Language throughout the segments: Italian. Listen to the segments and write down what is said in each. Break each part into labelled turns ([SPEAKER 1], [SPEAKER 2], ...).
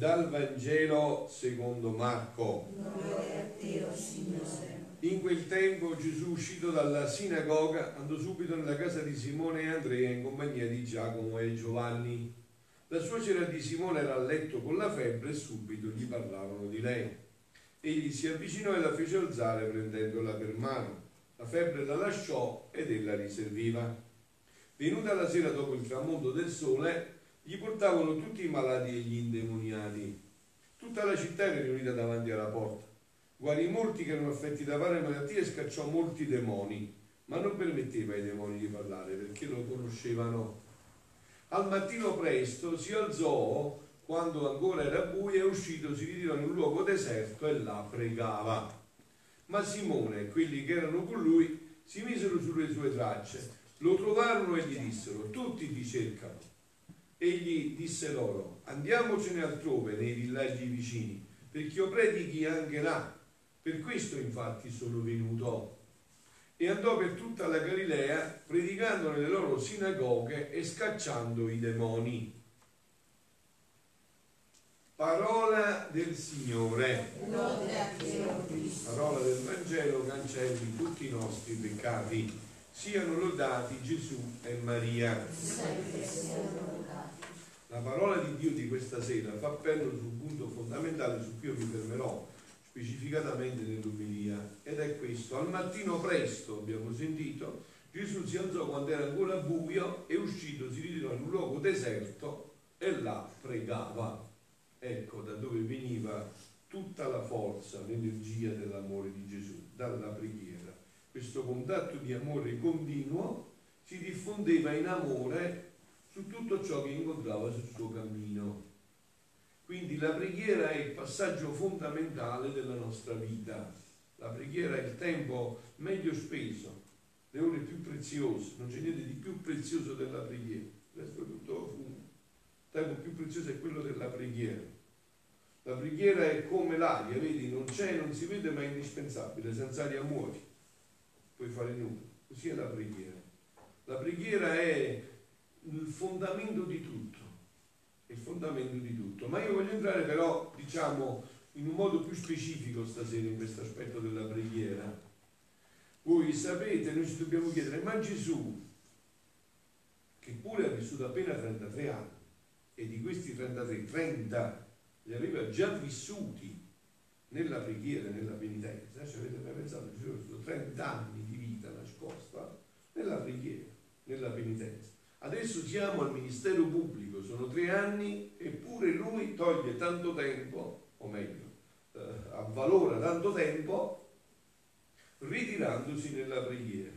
[SPEAKER 1] Dal Vangelo secondo Marco.
[SPEAKER 2] Te, oh.
[SPEAKER 1] In quel tempo Gesù, uscito dalla sinagoga, andò subito nella casa di Simone e Andrea in compagnia di Giacomo e Giovanni. La suocera di Simone era a letto con la febbre e subito gli parlavano di lei. Egli si avvicinò e la fece alzare prendendola per mano. La febbre la lasciò ed ella riserviva. Venuta la sera dopo il tramonto del sole, gli portavano tutti i malati e gli indemoniati. Tutta la città era riunita davanti alla porta. Guarì molti che erano affetti da varie malattie e scacciò molti demoni, ma non permetteva ai demoni di parlare perché lo conoscevano. Al mattino presto si alzò quando ancora era buio è uscito, si ritirò in un luogo deserto e là pregava. Ma Simone e quelli che erano con lui si misero sulle sue tracce, lo trovarono e gli dissero, tutti ti cercano. Egli disse loro, andiamocene altrove, nei villaggi vicini, perché io predichi anche là. Per questo infatti sono venuto. E andò per tutta la Galilea, predicando nelle loro sinagoghe e scacciando i demoni. Parola del Signore. Parola del Vangelo cancelli tutti i nostri peccati. Siano lodati Gesù e Maria. La parola di Dio di questa sera fa appello sul punto fondamentale su cui io mi fermerò specificatamente nell'umilia ed è questo. Al mattino presto, abbiamo sentito, Gesù si alzò quando era ancora buio e uscito si ritirò in un luogo deserto e là pregava. Ecco da dove veniva tutta la forza, l'energia dell'amore di Gesù, dalla preghiera. Questo contatto di amore continuo si diffondeva in amore su tutto ciò che incontrava sul suo cammino. Quindi la preghiera è il passaggio fondamentale della nostra vita. La preghiera è il tempo meglio speso, le ore più preziose, non c'è niente di più prezioso della preghiera, il resto è tutto fumo. Il tempo più prezioso è quello della preghiera. La preghiera è come l'aria, vedi, non c'è, non si vede, ma è indispensabile, senza aria muori, puoi fare nulla. Così è la preghiera. La preghiera è il fondamento di tutto, il fondamento di tutto. Ma io voglio entrare però, diciamo, in un modo più specifico stasera in questo aspetto della preghiera. Voi sapete, noi ci dobbiamo chiedere, ma Gesù, che pure ha vissuto appena 33 anni, e di questi 33, 30 li aveva già vissuti nella preghiera, nella penitenza, ci avete mai pensato, Gesù ha vissuto 30 anni di vita nascosta nella preghiera, nella penitenza. Adesso siamo al ministero pubblico, sono tre anni, eppure lui toglie tanto tempo, o meglio, eh, avvalora tanto tempo, ritirandosi nella preghiera.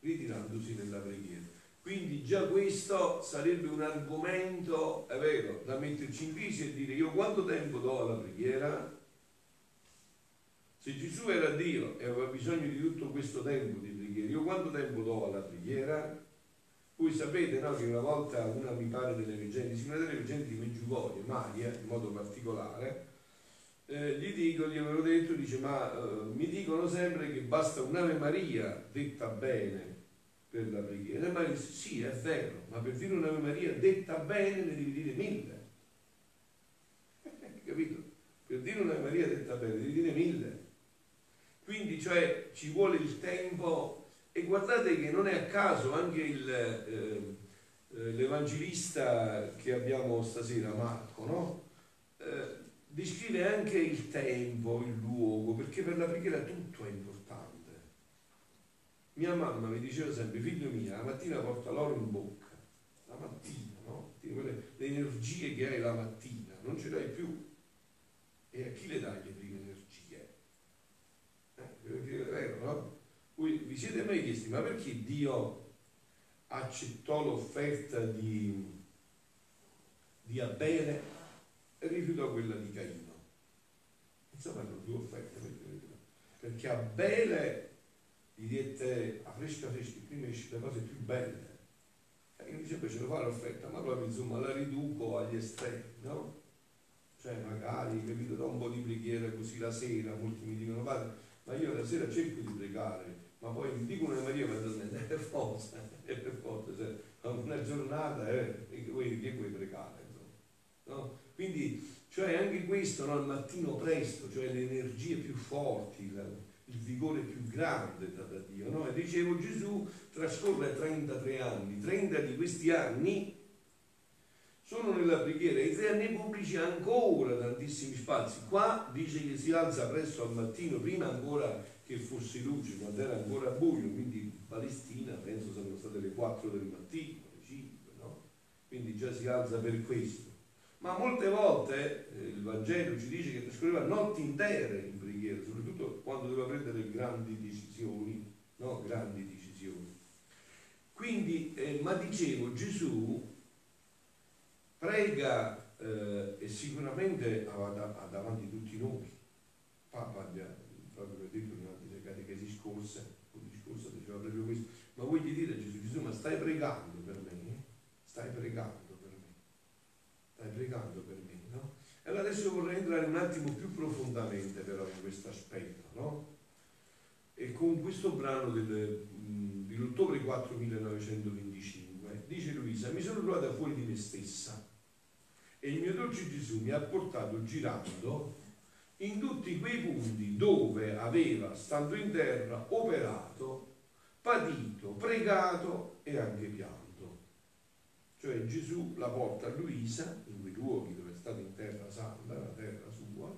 [SPEAKER 1] Ritirandosi nella preghiera. Quindi già questo sarebbe un argomento, è vero, da metterci in crisi e dire io quanto tempo do alla preghiera? Se Gesù era Dio e aveva bisogno di tutto questo tempo di preghiera, io quanto tempo do alla preghiera? Voi sapete no, che una volta una mi pare delle leggende, si delle leggende di Meggiugorio, Maria in modo particolare, eh, gli dico, gli avevo detto, dice ma eh, mi dicono sempre che basta un'Ave Maria detta bene per la preghiera. E Maria disse sì è vero, ma per dire un'Ave Maria detta bene ne devi dire mille. Capito? Per dire un'Ave Maria detta bene devi dire mille. Quindi cioè ci vuole il tempo e guardate che non è a caso anche il, eh, l'Evangelista che abbiamo stasera, Marco, no? eh, descrive anche il tempo, il luogo, perché per la preghiera tutto è importante. Mia mamma mi diceva sempre, figlio mio, la mattina porta l'oro in bocca, la mattina, no? Le energie che hai la mattina, non ce l'hai più. E a chi le dai le prime energie? Eh, è vero, no? Voi vi siete mai chiesti, ma perché Dio accettò l'offerta di, di Abele e rifiutò quella di Caino? Insomma, erano due offerte, perché Abele gli dette a fresca fresca, prima esce le cose più belle. E io dice, ce lo fa l'offerta, ma proprio insomma la riduco agli estremi, no? Cioè magari, capito, da un po' di preghiera così la sera, molti mi dicono, padre, ma io la sera cerco di pregare, ma poi mi dicono una Maria mentalmente, è per forza, è per forza, cioè, una giornata, eh, che vuoi, che vuoi pregare. No? Quindi Cioè anche questo no, al mattino presto, cioè le energie più forti, la, il vigore più grande da, da Dio. No? E dicevo Gesù trascorre 33 anni, 30 di questi anni sono nella preghiera, i tre anni pubblici ancora tantissimi spazi. Qua dice che si alza presto al mattino, prima ancora che fosse luce, quando era ancora buio, quindi in Palestina penso saranno state le 4 del mattino, le 5, no? Quindi già si alza per questo. Ma molte volte eh, il Vangelo ci dice che trascorreva notti intere in preghiera, soprattutto quando doveva prendere grandi decisioni, no? Grandi decisioni. Quindi, eh, ma dicevo, Gesù prega eh, e sicuramente ha davanti tutti noi. Papa proprio delle scorse, il discorso diceva proprio questo, ma vuoi dire Gesù Gesù, ma stai pregando per me? Stai pregando per me? Stai pregando per me, no? E allora adesso vorrei entrare un attimo più profondamente però in questo aspetto, no? E con questo brano del, dell'ottobre 4 1925 dice Luisa, mi sono trovata fuori di me stessa e il mio dolce Gesù mi ha portato girando in tutti quei punti dove aveva, stando in terra, operato, patito, pregato e anche pianto. Cioè Gesù la porta a Luisa, in quei luoghi dove è stata in terra santa, la terra sua,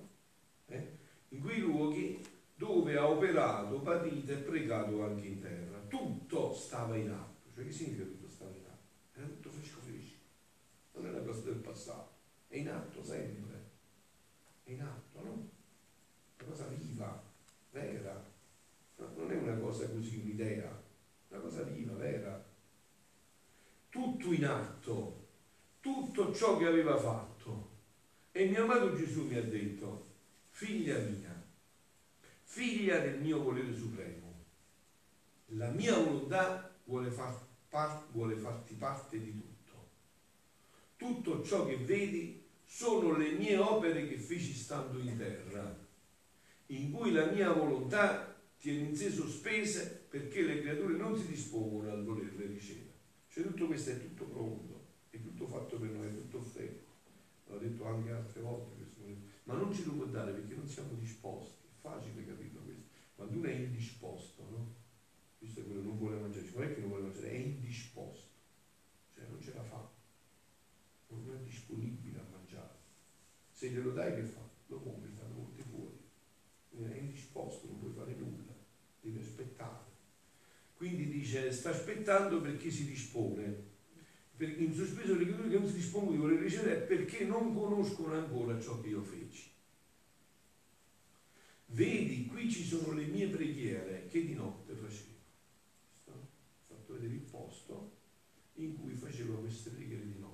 [SPEAKER 1] eh, in quei luoghi dove ha operato, patito e pregato anche in terra. Tutto stava in atto. Cioè che significa tutto stava in atto? Era tutto fresco fresco. Non è una cosa del passato è in atto sempre, è in atto, no? Una cosa viva, vera, no, non è una cosa così, un'idea, una cosa viva, vera. Tutto in atto, tutto ciò che aveva fatto. E mio amato Gesù mi ha detto, figlia mia, figlia del mio volere supremo, la mia volontà vuole, far par- vuole farti parte di tutto. Tutto ciò che vedi sono le mie opere che feci stando in terra, in cui la mia volontà tiene in sé sospese perché le creature non si dispongono al volerle ricevere. Cioè tutto questo è tutto pronto, è tutto fatto per noi, è tutto offerto. L'ho detto anche altre volte ma non ce lo può dare perché non siamo disposti. È facile capirlo questo. Quando uno è indisposto, no? Questo è quello che non vuole mangiare, non è che non vuole mangiare, è indisposto, cioè non ce la fa, non è disponibile a mangiare se glielo dai che fa? Lo compri, fa molti fuori. È indisposto, non puoi fare nulla, devi aspettare. Quindi dice, sta aspettando perché si dispone. In sospeso le creature che non si dispongono di voler ricevere perché non conoscono ancora ciò che io feci. Vedi, qui ci sono le mie preghiere che di notte facevo. Ho fatto vedere il posto in cui facevo queste preghiere di notte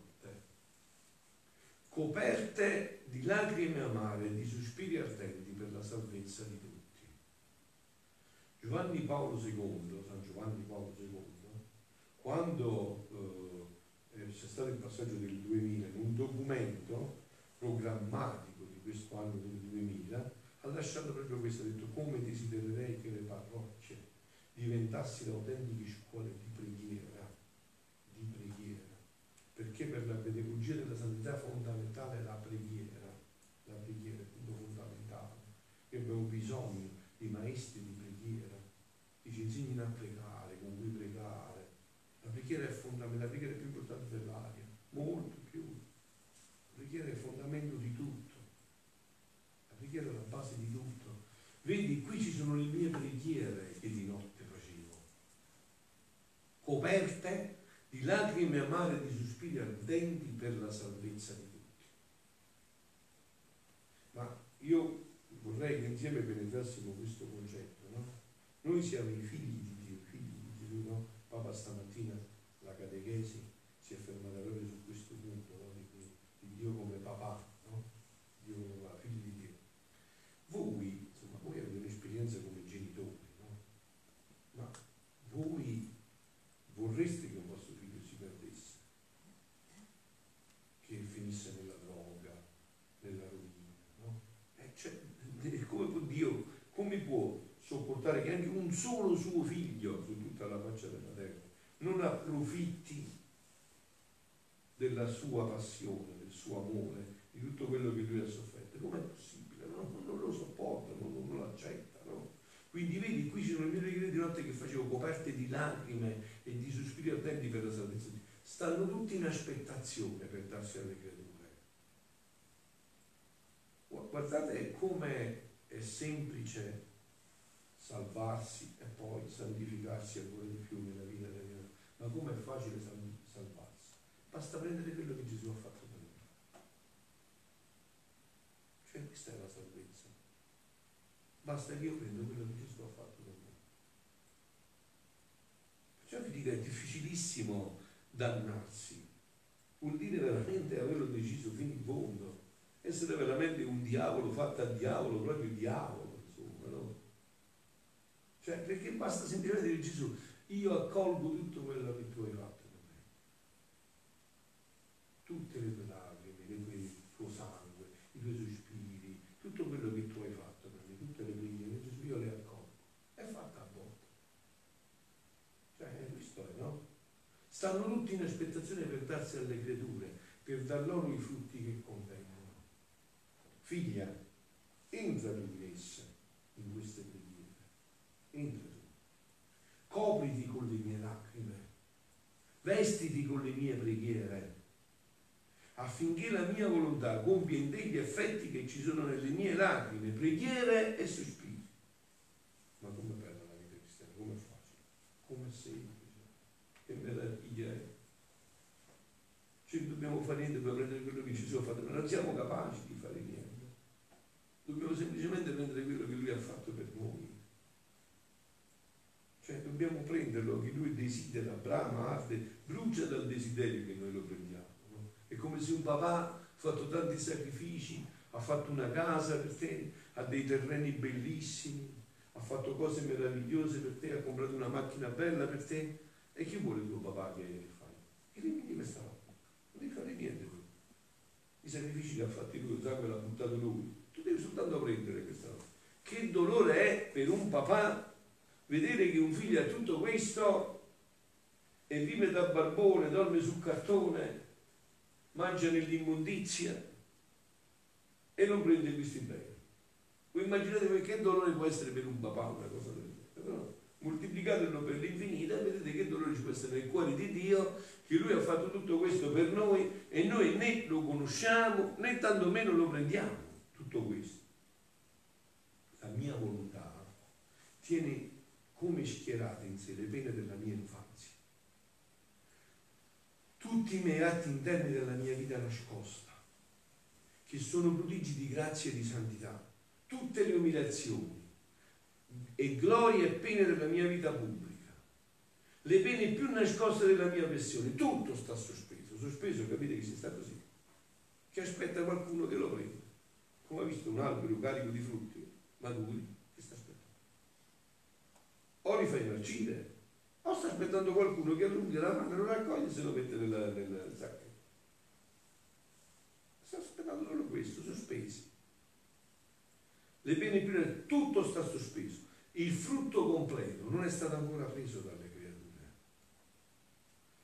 [SPEAKER 1] coperte di lacrime amare di sospiri ardenti per la salvezza di tutti. Giovanni Paolo II, San Giovanni Paolo II, quando eh, c'è stato il passaggio del 2000, in un documento programmatico di questo anno del 2000, ha lasciato proprio questo, ha detto come desidererei che le parrocce diventassero autentiche scuole di preghiera, di preghiera perché per la pedagogia della santità fondamentale è la preghiera, la preghiera è tutto fondamentale. Noi abbiamo bisogno di maestri di preghiera che ci insegnino a pregare, con cui pregare. La preghiera è fondamentale, la preghiera è più importante dell'aria, molto più. La preghiera è il fondamento di tutto. La preghiera è la base di tutto. Vedi, qui ci sono le mie preghiere che di notte facevo, coperte di lacrime amare, di sospiri ardenti per la salvezza di tutti. Ma io vorrei che insieme penetrassimo questo concetto? Noi siamo i figli di Dio, figli di Gesù, no? Papa stamattina la catechesi si è fermata proprio su questo punto, no? di, di, Dio come papà, no? Dio come papà, figli di Dio. Voi, insomma, voi avete un'esperienza come genitori, no? Ma voi vorreste che finisse nella droga, nella rovina. No? Eh, cioè, come può Dio, come può sopportare che anche solo suo figlio su tutta la faccia della terra non approfitti della sua passione, del suo amore, di tutto quello che lui ha sofferto. Com'è possibile? No? Non lo sopporta, non, non lo accetta. No? Quindi vedi, qui ci sono mille di notte che facevo coperte di lacrime e di sospiri ardenti per la salvezza Stanno tutti in aspettazione per darsi alle creature. Guardate come è semplice salvarsi e poi santificarsi ancora di più nella vita vita. Ma come è facile salvarsi? Basta prendere quello che Gesù ha fatto per noi. Cioè questa è la salvezza. Basta che io prendo quello che Gesù ha fatto per me. Perciò vi dico, è difficilissimo dannarsi. Vuol dire veramente averlo deciso fino in fondo. Essere veramente un diavolo fatto a diavolo, proprio diavolo, insomma, no? Cioè, perché basta semplicemente dire Gesù, io accolgo tutto quello che tu hai fatto per me. Tutte le tue lacrime, il tuo sangue, i tuoi sospiri, tutto quello che tu hai fatto per me, tutte le preghiere, Gesù io le accolgo. È fatta a volte. Cioè, questo è, no? Stanno tutti in aspettazione per darsi alle creature, per dar loro i frutti che convengono. Figlia, entra tu in essa, in queste preghiere. Entra tu. Copriti con le mie lacrime. Vestiti con le mie preghiere affinché la mia volontà compia in te gli effetti che ci sono nelle mie lacrime, preghiere e sospiri. Ma come bella la vita cristiana, come facile, come semplice, che meraviglia è. Cioè dobbiamo fare niente per prendere quello che ci sono fatto, non siamo capaci di fare niente. Dobbiamo semplicemente prendere quello che lui ha fatto per noi. Dobbiamo prenderlo che lui desidera, brama, arde, brucia dal desiderio che noi lo prendiamo. No? È come se un papà ha fatto tanti sacrifici, ha fatto una casa per te, ha dei terreni bellissimi, ha fatto cose meravigliose per te, ha comprato una macchina bella per te. E chi vuole tuo papà che fai? Rimini questa roba. Non devi fare niente tu. I sacrifici che ha fatto lui, il sangue l'ha buttato lui tu devi soltanto prendere questa cosa. Che dolore è per un papà vedere che un figlio ha tutto questo e vive da barbone, dorme sul cartone, mangia nell'immondizia e non prende questi beni. Voi immaginate che dolore può essere per un papà una cosa del genere. Moltiplicatelo per l'infinita e vedete che dolore ci può essere nel cuore di Dio che Lui ha fatto tutto questo per noi e noi né lo conosciamo né tantomeno lo prendiamo tutto questo. La mia volontà tiene come schierate in sé le pene della mia infanzia. Tutti i miei atti interni della mia vita nascosta, che sono prodigi di grazia e di santità, tutte le umiliazioni e glorie e pene della mia vita pubblica, le pene più nascoste della mia passione, tutto sta sospeso, sospeso, capite che si sta così, che aspetta qualcuno che lo prenda come ha visto un albero carico di frutti aspettando. O li fai marcire, o sta aspettando qualcuno che allunghi la mano lo raccoglie e se lo mette nel, nel sacchetto. Sta aspettando solo questo, sospesi. Le pene più tutto sta sospeso. Il frutto completo non è stato ancora preso dalle creature.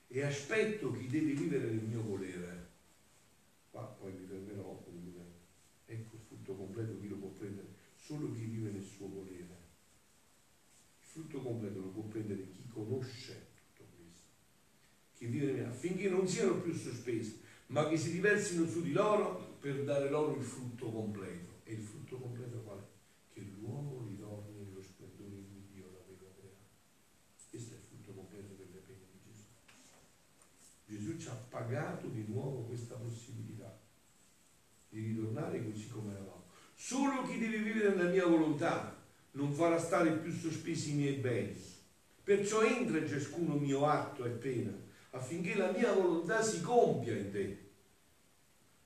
[SPEAKER 1] E aspetto chi deve vivere nel mio volere. Qua poi mi fermerò frutto completo chi lo può prendere? Solo chi vive nel suo volere. Completo lo può chi conosce tutto questo. Chi vive affinché non siano più sospesi, ma che si riversino su di loro per dare loro il frutto completo. E il frutto completo qual è? Che l'uomo ritorni nello splendore in cui Dio l'aveva creato. Questo è il frutto completo delle pene di Gesù. Gesù ci ha pagato di nuovo questa possibilità di ritornare così come eravamo. Solo chi deve vivere nella mia volontà non farà stare più sospesi i miei beni. Perciò entra ciascuno mio atto e pena, affinché la mia volontà si compia in te.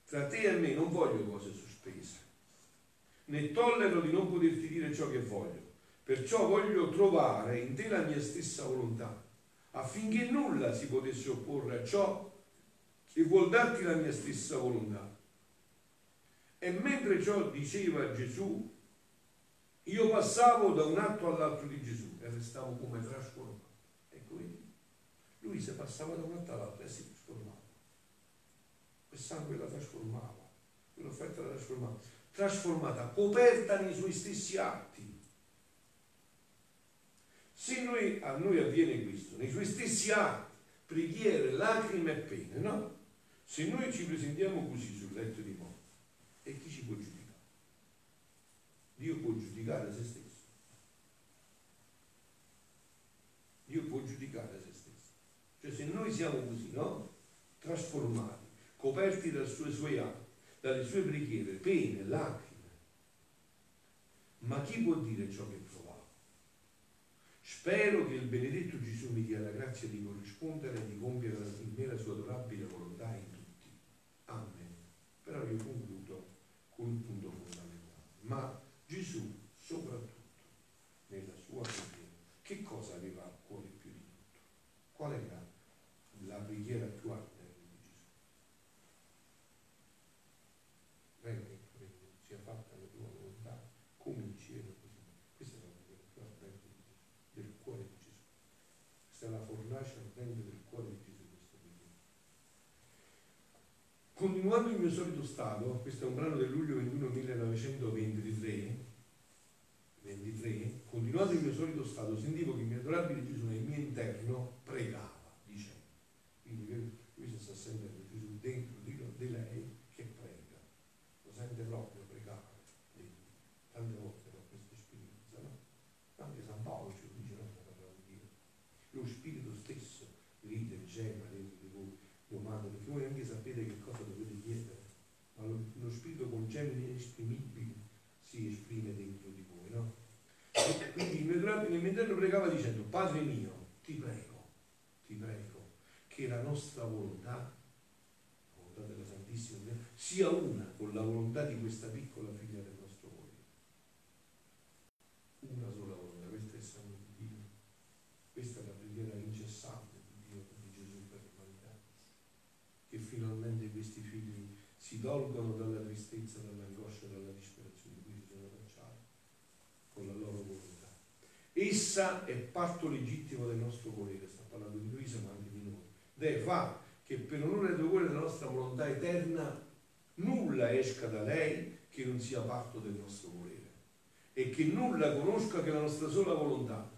[SPEAKER 1] Tra te e me non voglio cose sospese, né tollero di non poterti dire ciò che voglio. Perciò voglio trovare in te la mia stessa volontà, affinché nulla si potesse opporre a ciò che vuol darti la mia stessa volontà. E mentre ciò diceva Gesù, io passavo da un atto all'altro di Gesù e restavo come trasformato. Ecco, vedi? Lui si passava da un atto all'altro e si trasformava. Quel sangue la trasformava, Quell'offerta trasformata, trasformata, coperta nei suoi stessi atti. Se noi, a noi avviene questo, nei suoi stessi atti, preghiere, lacrime e pene, no? Se noi ci presentiamo così sul letto di morte, e chi ci può giudicare? Dio può giudicare se stesso. Dio può giudicare se stesso. Cioè se noi siamo così, no? Trasformati, coperti dai suoi, suoi atti, dalle sue preghiere, pene, lacrime. Ma chi può dire ciò che provavo? Spero che il benedetto Gesù mi dia la grazia di corrispondere e di compiere in me la sua adorabile volontà in tutti. Amen. Però io concludo con un punto fondamentale. Ma Gesù, soprattutto nella sua preghiera, che cosa aveva a cuore più di tutto? Qual era la preghiera più ardente di Gesù? Prego che sia fatta la tua volontà come in cielo così. Questa è la preghiera più ardente di Gesù, del cuore di Gesù. Questa è la fornace ardente del cuore di Gesù. Continuando il mio solito stato, questo è un brano del luglio 21 1923, 23, continuando il mio solito stato, sentivo che il mio adorabile Gesù nel mio interno pregava, dicendo. Quindi lui si sta sentendo Gesù dentro di, lei che prega, lo sente proprio pregare. Tante volte ho questa esperienza, no? Anche San Paolo ci dice, no? Lo Spirito stesso ride, gema dentro di voi, domanda, perché voi anche sapete che cosa dovete chiedere, ma lo, lo Spirito con gemini inesprimibili si esprime dentro quindi il mio pregava dicendo, Padre mio, ti prego, ti prego, che la nostra volontà, la volontà della Santissima, sia una con la volontà di questa piccola figlia del nostro cuore. Una sola volontà, questo è il sangue di Dio, questa è la preghiera incessante di Dio, di Gesù per l'umanità, che finalmente questi figli si tolgono dalla tristezza, dall'angoscia, dalla disperazione di cui si sono cacciati con la loro volontà. Essa è parto legittimo del nostro volere, sta parlando di Luisa ma anche di noi. Deve fa che per onore del cuore della nostra volontà eterna nulla esca da lei che non sia parto del nostro volere e che nulla conosca che la nostra sola volontà.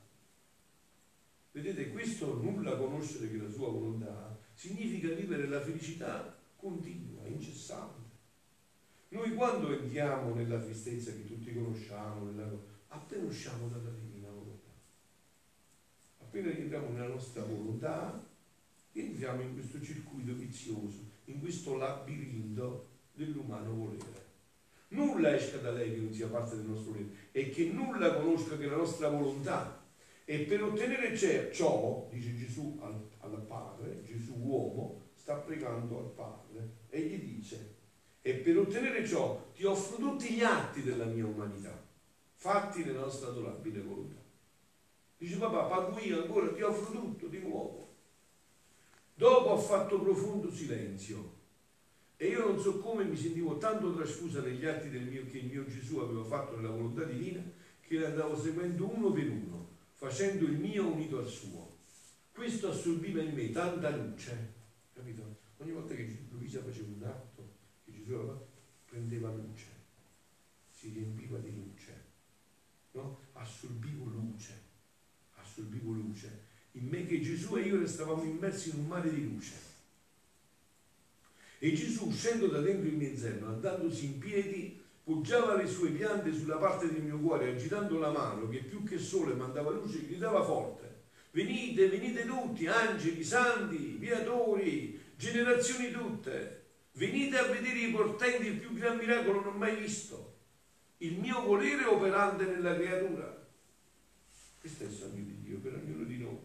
[SPEAKER 1] Vedete, questo nulla conoscere che la sua volontà significa vivere la felicità continua, incessante. Noi quando entriamo nella tristezza che tutti conosciamo, nella... appena usciamo dalla divina volontà, appena entriamo nella nostra volontà, entriamo in questo circuito vizioso, in questo labirinto dell'umano volere. Nulla esca da lei che non sia parte del nostro volere e che nulla conosca che la nostra volontà. E per ottenere ciò, dice Gesù al, al Padre, Gesù uomo, sta pregando al Padre e gli dice, e per ottenere ciò ti offro tutti gli atti della mia umanità, fatti nella nostra adorabile volontà. Dice papà, pago io ancora, ti offro tutto di nuovo. Dopo ho fatto profondo silenzio e io non so come mi sentivo tanto trasfusa negli atti mio, che il mio Gesù aveva fatto nella volontà divina che le andavo seguendo uno per uno, facendo il mio unito al suo. Questo assorbiva in me tanta luce, capito? Ogni volta che Luisa faceva un atto, che Gesù aveva fatto, prendeva luce, si riempiva di luce, no? Assorbivo luce, assorbivo luce. In me che Gesù e io restavamo immersi in un mare di luce. E Gesù, uscendo da dentro il mio interno, andandosi in piedi, poggiava le sue piante sulla parte del mio cuore, agitando la mano che più che sole mandava luce, gridava forte. Venite, venite tutti, angeli, santi, viatori, generazioni tutte. Venite a vedere i portenti, il più gran miracolo non mai visto. Il mio volere operante nella creatura. Questo è il sogno di Dio per ognuno di noi.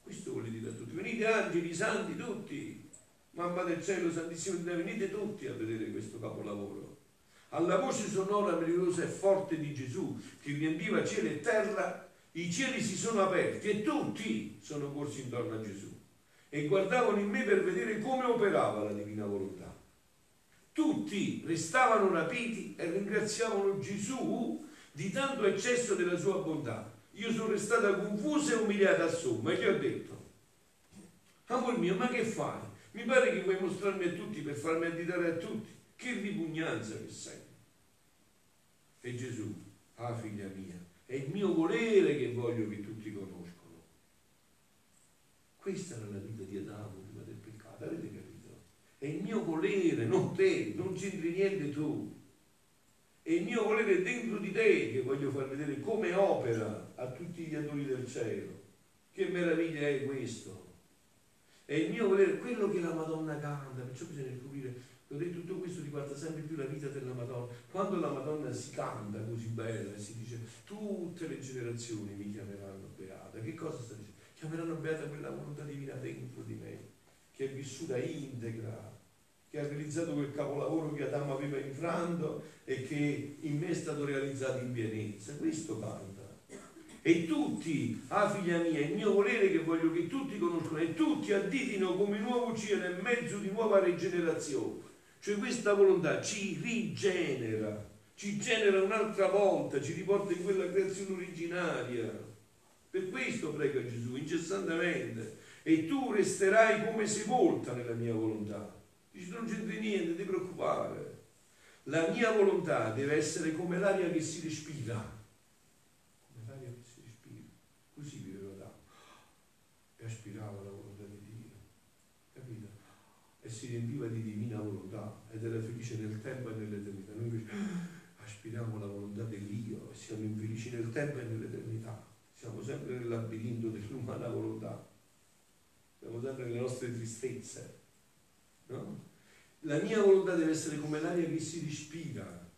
[SPEAKER 1] Questo vuole dire a tutti. Venite angeli, santi, tutti. Mamma del cielo, Santissimo venite tutti a vedere questo capolavoro. Alla voce sonora, meravigliosa e forte di Gesù, che riempiva cielo e terra, i cieli si sono aperti e tutti sono corsi intorno a Gesù e guardavano in me per vedere come operava la divina volontà. Tutti restavano rapiti e ringraziavano Gesù di tanto eccesso della sua bontà. Io sono restata confusa e umiliata a somma e gli ho detto, amor mio, ma che fai? Mi pare che vuoi mostrarmi a tutti per farmi additare a tutti. Che ripugnanza che sei. E Gesù, ah figlia mia, è il mio volere che voglio che tutti conoscano. Questa era la vita di Adamo prima del peccato, avete capito? È il mio volere, non te, non c'entri niente tu. È il mio volere dentro di te che voglio far vedere come opera a tutti gli adori del cielo. Che meraviglia è questo? È il mio volere, quello che la Madonna canta, perciò bisogna scoprire, tutto questo riguarda sempre più la vita della Madonna. Quando la Madonna si canta così bella e si dice tutte le generazioni mi chiameranno beata, che cosa sta dicendo? Chiameranno beata quella volontà divina dentro di me, che è vissuta integra, che ha realizzato quel capolavoro che Adamo aveva infranto e che in me è stato realizzato in pienezza. Questo canta. E tutti, ah figlia mia, il mio volere che voglio che tutti conoscano e tutti additino come nuovo cielo nel mezzo di nuova rigenerazione. Cioè questa volontà ci rigenera, ci genera un'altra volta, ci riporta in quella creazione originaria. Per questo prega Gesù incessantemente. E tu resterai come sepolta nella mia volontà Dice non c'entri niente, ti preoccupare. La mia volontà deve essere come l'aria che si respira. Come l'aria che si respira. Così viveva Adamo. E aspirava la volontà di Dio. Capito? E si riempiva di divina volontà ed era felice nel tempo e nell'eternità. Noi invece aspiriamo la volontà dell'io e siamo infelici nel tempo e nell'eternità. Siamo sempre nel labirinto dell'umana volontà. Sempre nelle nostre tristezze No? La mia volontà deve essere come l'aria che si respira,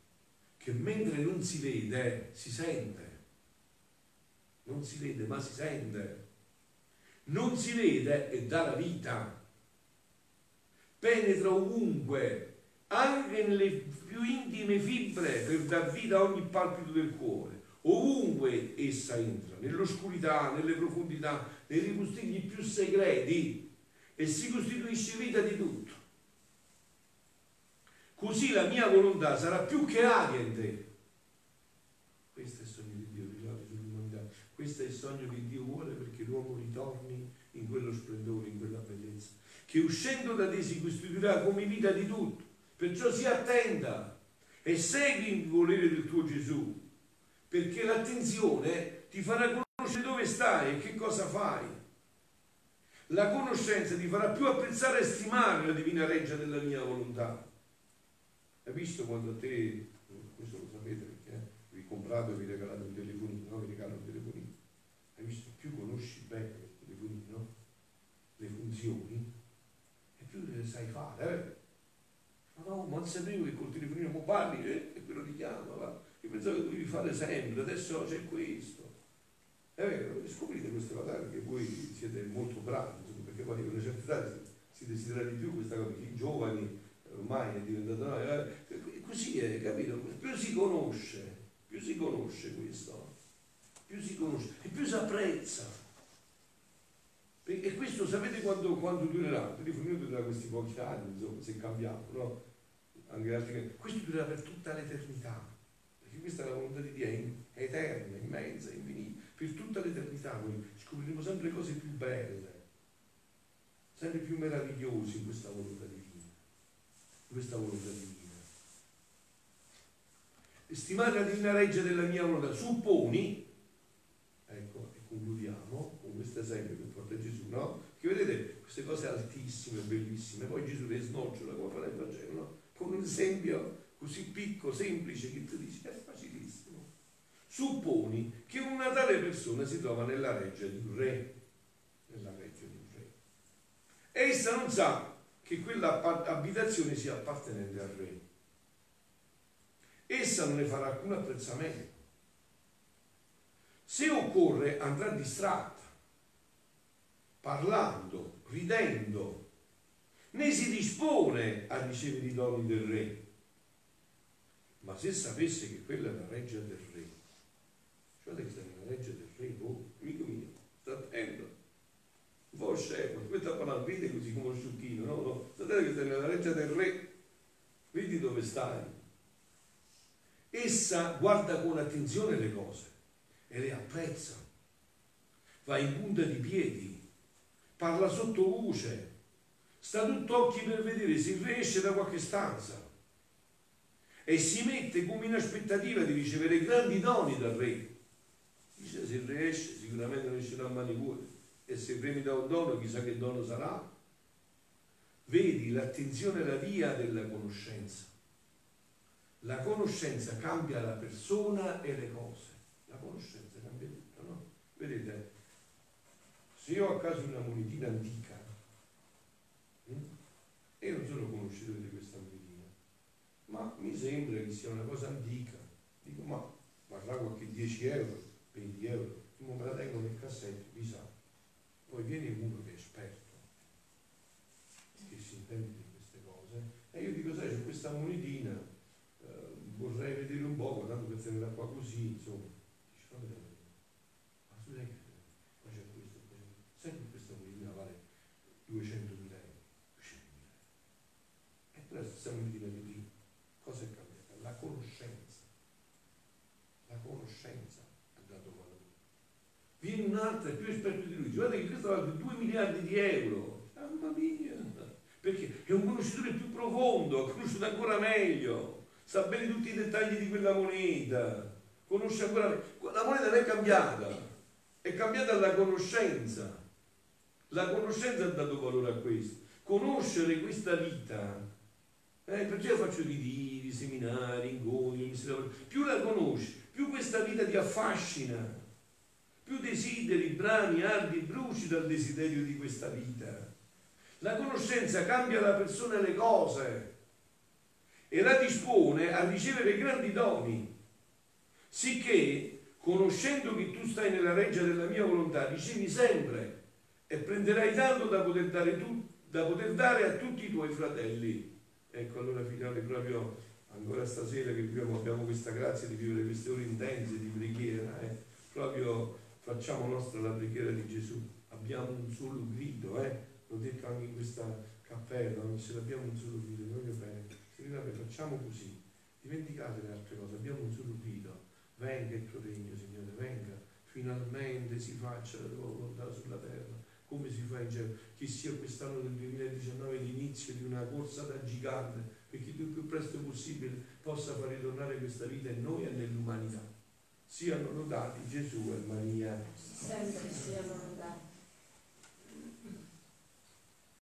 [SPEAKER 1] che mentre non si vede, si sente. Non si vede, ma si sente. Non si vede e dà la vita. Penetra ovunque, anche nelle più intime fibre, per dar vita a ogni palpito del cuore. Ovunque essa entra, nell'oscurità, nelle profondità, nei ripustigli più segreti e si costituisce vita di tutto. Così la mia volontà sarà più che aria in te. Questo è il sogno di Dio, ricordi. Questo è il sogno che Dio vuole perché l'uomo ritorni in quello splendore, in quella bellezza. Che uscendo da te si costituirà come vita di tutto. Perciò si attenta e segui il volere del tuo Gesù. Perché l'attenzione ti farà conoscere dove stai e che cosa fai. La conoscenza ti farà più apprezzare e stimare la divina reggia della mia volontà. Hai visto quando a te, questo lo sapete perché eh, vi comprate o vi regalate un telefonino, no? vi regalano un telefonino, hai visto più conosci bene il telefonino, le funzioni, e più le sai fare. Eh? Ma no, ma non sapevo che col telefonino mo parli eh, e quello ti chiama, va. Io pensavo che dovevi fare sempre, adesso c'è questo. È vero, scoprite queste cose perché voi siete molto bravi, perché poi a una certa età si desidera di più questa cosa, i giovani ormai è diventato no, eh, così è capito? Più si conosce più si conosce questo più si conosce e più si apprezza e questo sapete quando, quando durerà? Il telefonino durerà questi pochi anni insomma se cambiamo no? anche altri questo durerà per tutta l'eternità perché questa è la volontà di Dio è eterna, immensa, infinita per tutta l'eternità noi scopriremo sempre cose più belle sempre più meravigliose in questa volontà di Dio questa volontà divina. Stimare la divina reggia della mia volontà, supponi, ecco, e concludiamo con questo esempio che porta Gesù, no? Che vedete queste cose altissime, bellissime, poi Gesù le snocciola come fa nel Vangelo, no? Con un esempio così piccolo, semplice, che tu dici, facilissimo. Supponi che una tale persona si trova nella reggia di un re, nella reggia di un re. Essa non sa che quella abitazione sia appartenente al re. Essa non ne farà alcun apprezzamento. Se occorre andrà distratta, parlando, ridendo, né si dispone a ricevere i doni del re. Ma se sapesse che quella è la reggia del re, che sta nella reggia del re, oh, amico mio, sta attento po' scemo, aspetta a parlare, vedi così come un sciucchino, no? no. Sapete che sei nella reggia del re, vedi dove stai. Essa guarda con attenzione le cose e le apprezza, va in punta di piedi, parla sotto luce, sta tutto occhi per vedere se il re esce da qualche stanza e si mette come in aspettativa di ricevere grandi doni dal re. Dice se il re esce sicuramente non da mani vuote e se il re mi dà un dono chissà che dono sarà. Vedi, l'attenzione è la via della conoscenza. La conoscenza cambia la persona e le cose. La conoscenza cambia tutto, no? Vedete, se io ho a casa una monetina antica, hm, e io non sono conoscitore di questa monetina, ma mi sembra che sia una cosa antica, dico ma varrà qualche 10 euro, 20 euro, io me la tengo nel cassetto, mi sa. Poi viene uno che è esperto, che si intende di queste cose, e io dico sai c'è questa monetina, eh, vorrei vedere un po', tanto per tenerla qua così, insomma, dice fammi vedere. Ma tu sai che qua c'è questo, sai che questa monetina vale 200.000 euro? 200.000 euro. E tu la stessa monetina di prima, cosa è cambiata? La conoscenza. La conoscenza ha dato valore. Viene un è più esperto di lui, guarda che questo vale 2 miliardi di euro. Mamma mia! Perché è un conoscitore più profondo, ha conosciuto ancora meglio, sa bene tutti i dettagli di quella moneta, conosce ancora meglio. La moneta non è cambiata, è cambiata la conoscenza. La conoscenza ha dato valore a questo. Conoscere questa vita, eh, perché io faccio ritiri, seminari, incontri, più la conosci, più questa vita ti affascina, più desideri, brani, ardi, bruci dal desiderio di questa vita. La conoscenza cambia la persona e le cose e la dispone a ricevere grandi doni, sicché, conoscendo che tu stai nella reggia della mia volontà, ricevi sempre e prenderai tanto da poter dare, tu, da poter dare a tutti i tuoi fratelli. Ecco allora figlioli proprio ancora stasera che abbiamo questa grazia di vivere queste ore intense di preghiera, eh? proprio facciamo nostra la preghiera di Gesù. Abbiamo un solo grido, eh? l'ho detto anche in questa cappella, ogni sera abbiamo un solo grido, voglio bene. Signore, facciamo così, dimenticate le altre cose, abbiamo un solo grido, venga il tuo regno, Signore, venga, finalmente si faccia la tua volontà sulla terra, come si fa in cielo, che sia quest'anno del 2019 l'inizio di una corsa da gigante, perché il più presto possibile possa far ritornare questa vita in noi e nell'umanità. Siano lodati Gesù e Maria.
[SPEAKER 2] Sempre siano lodati.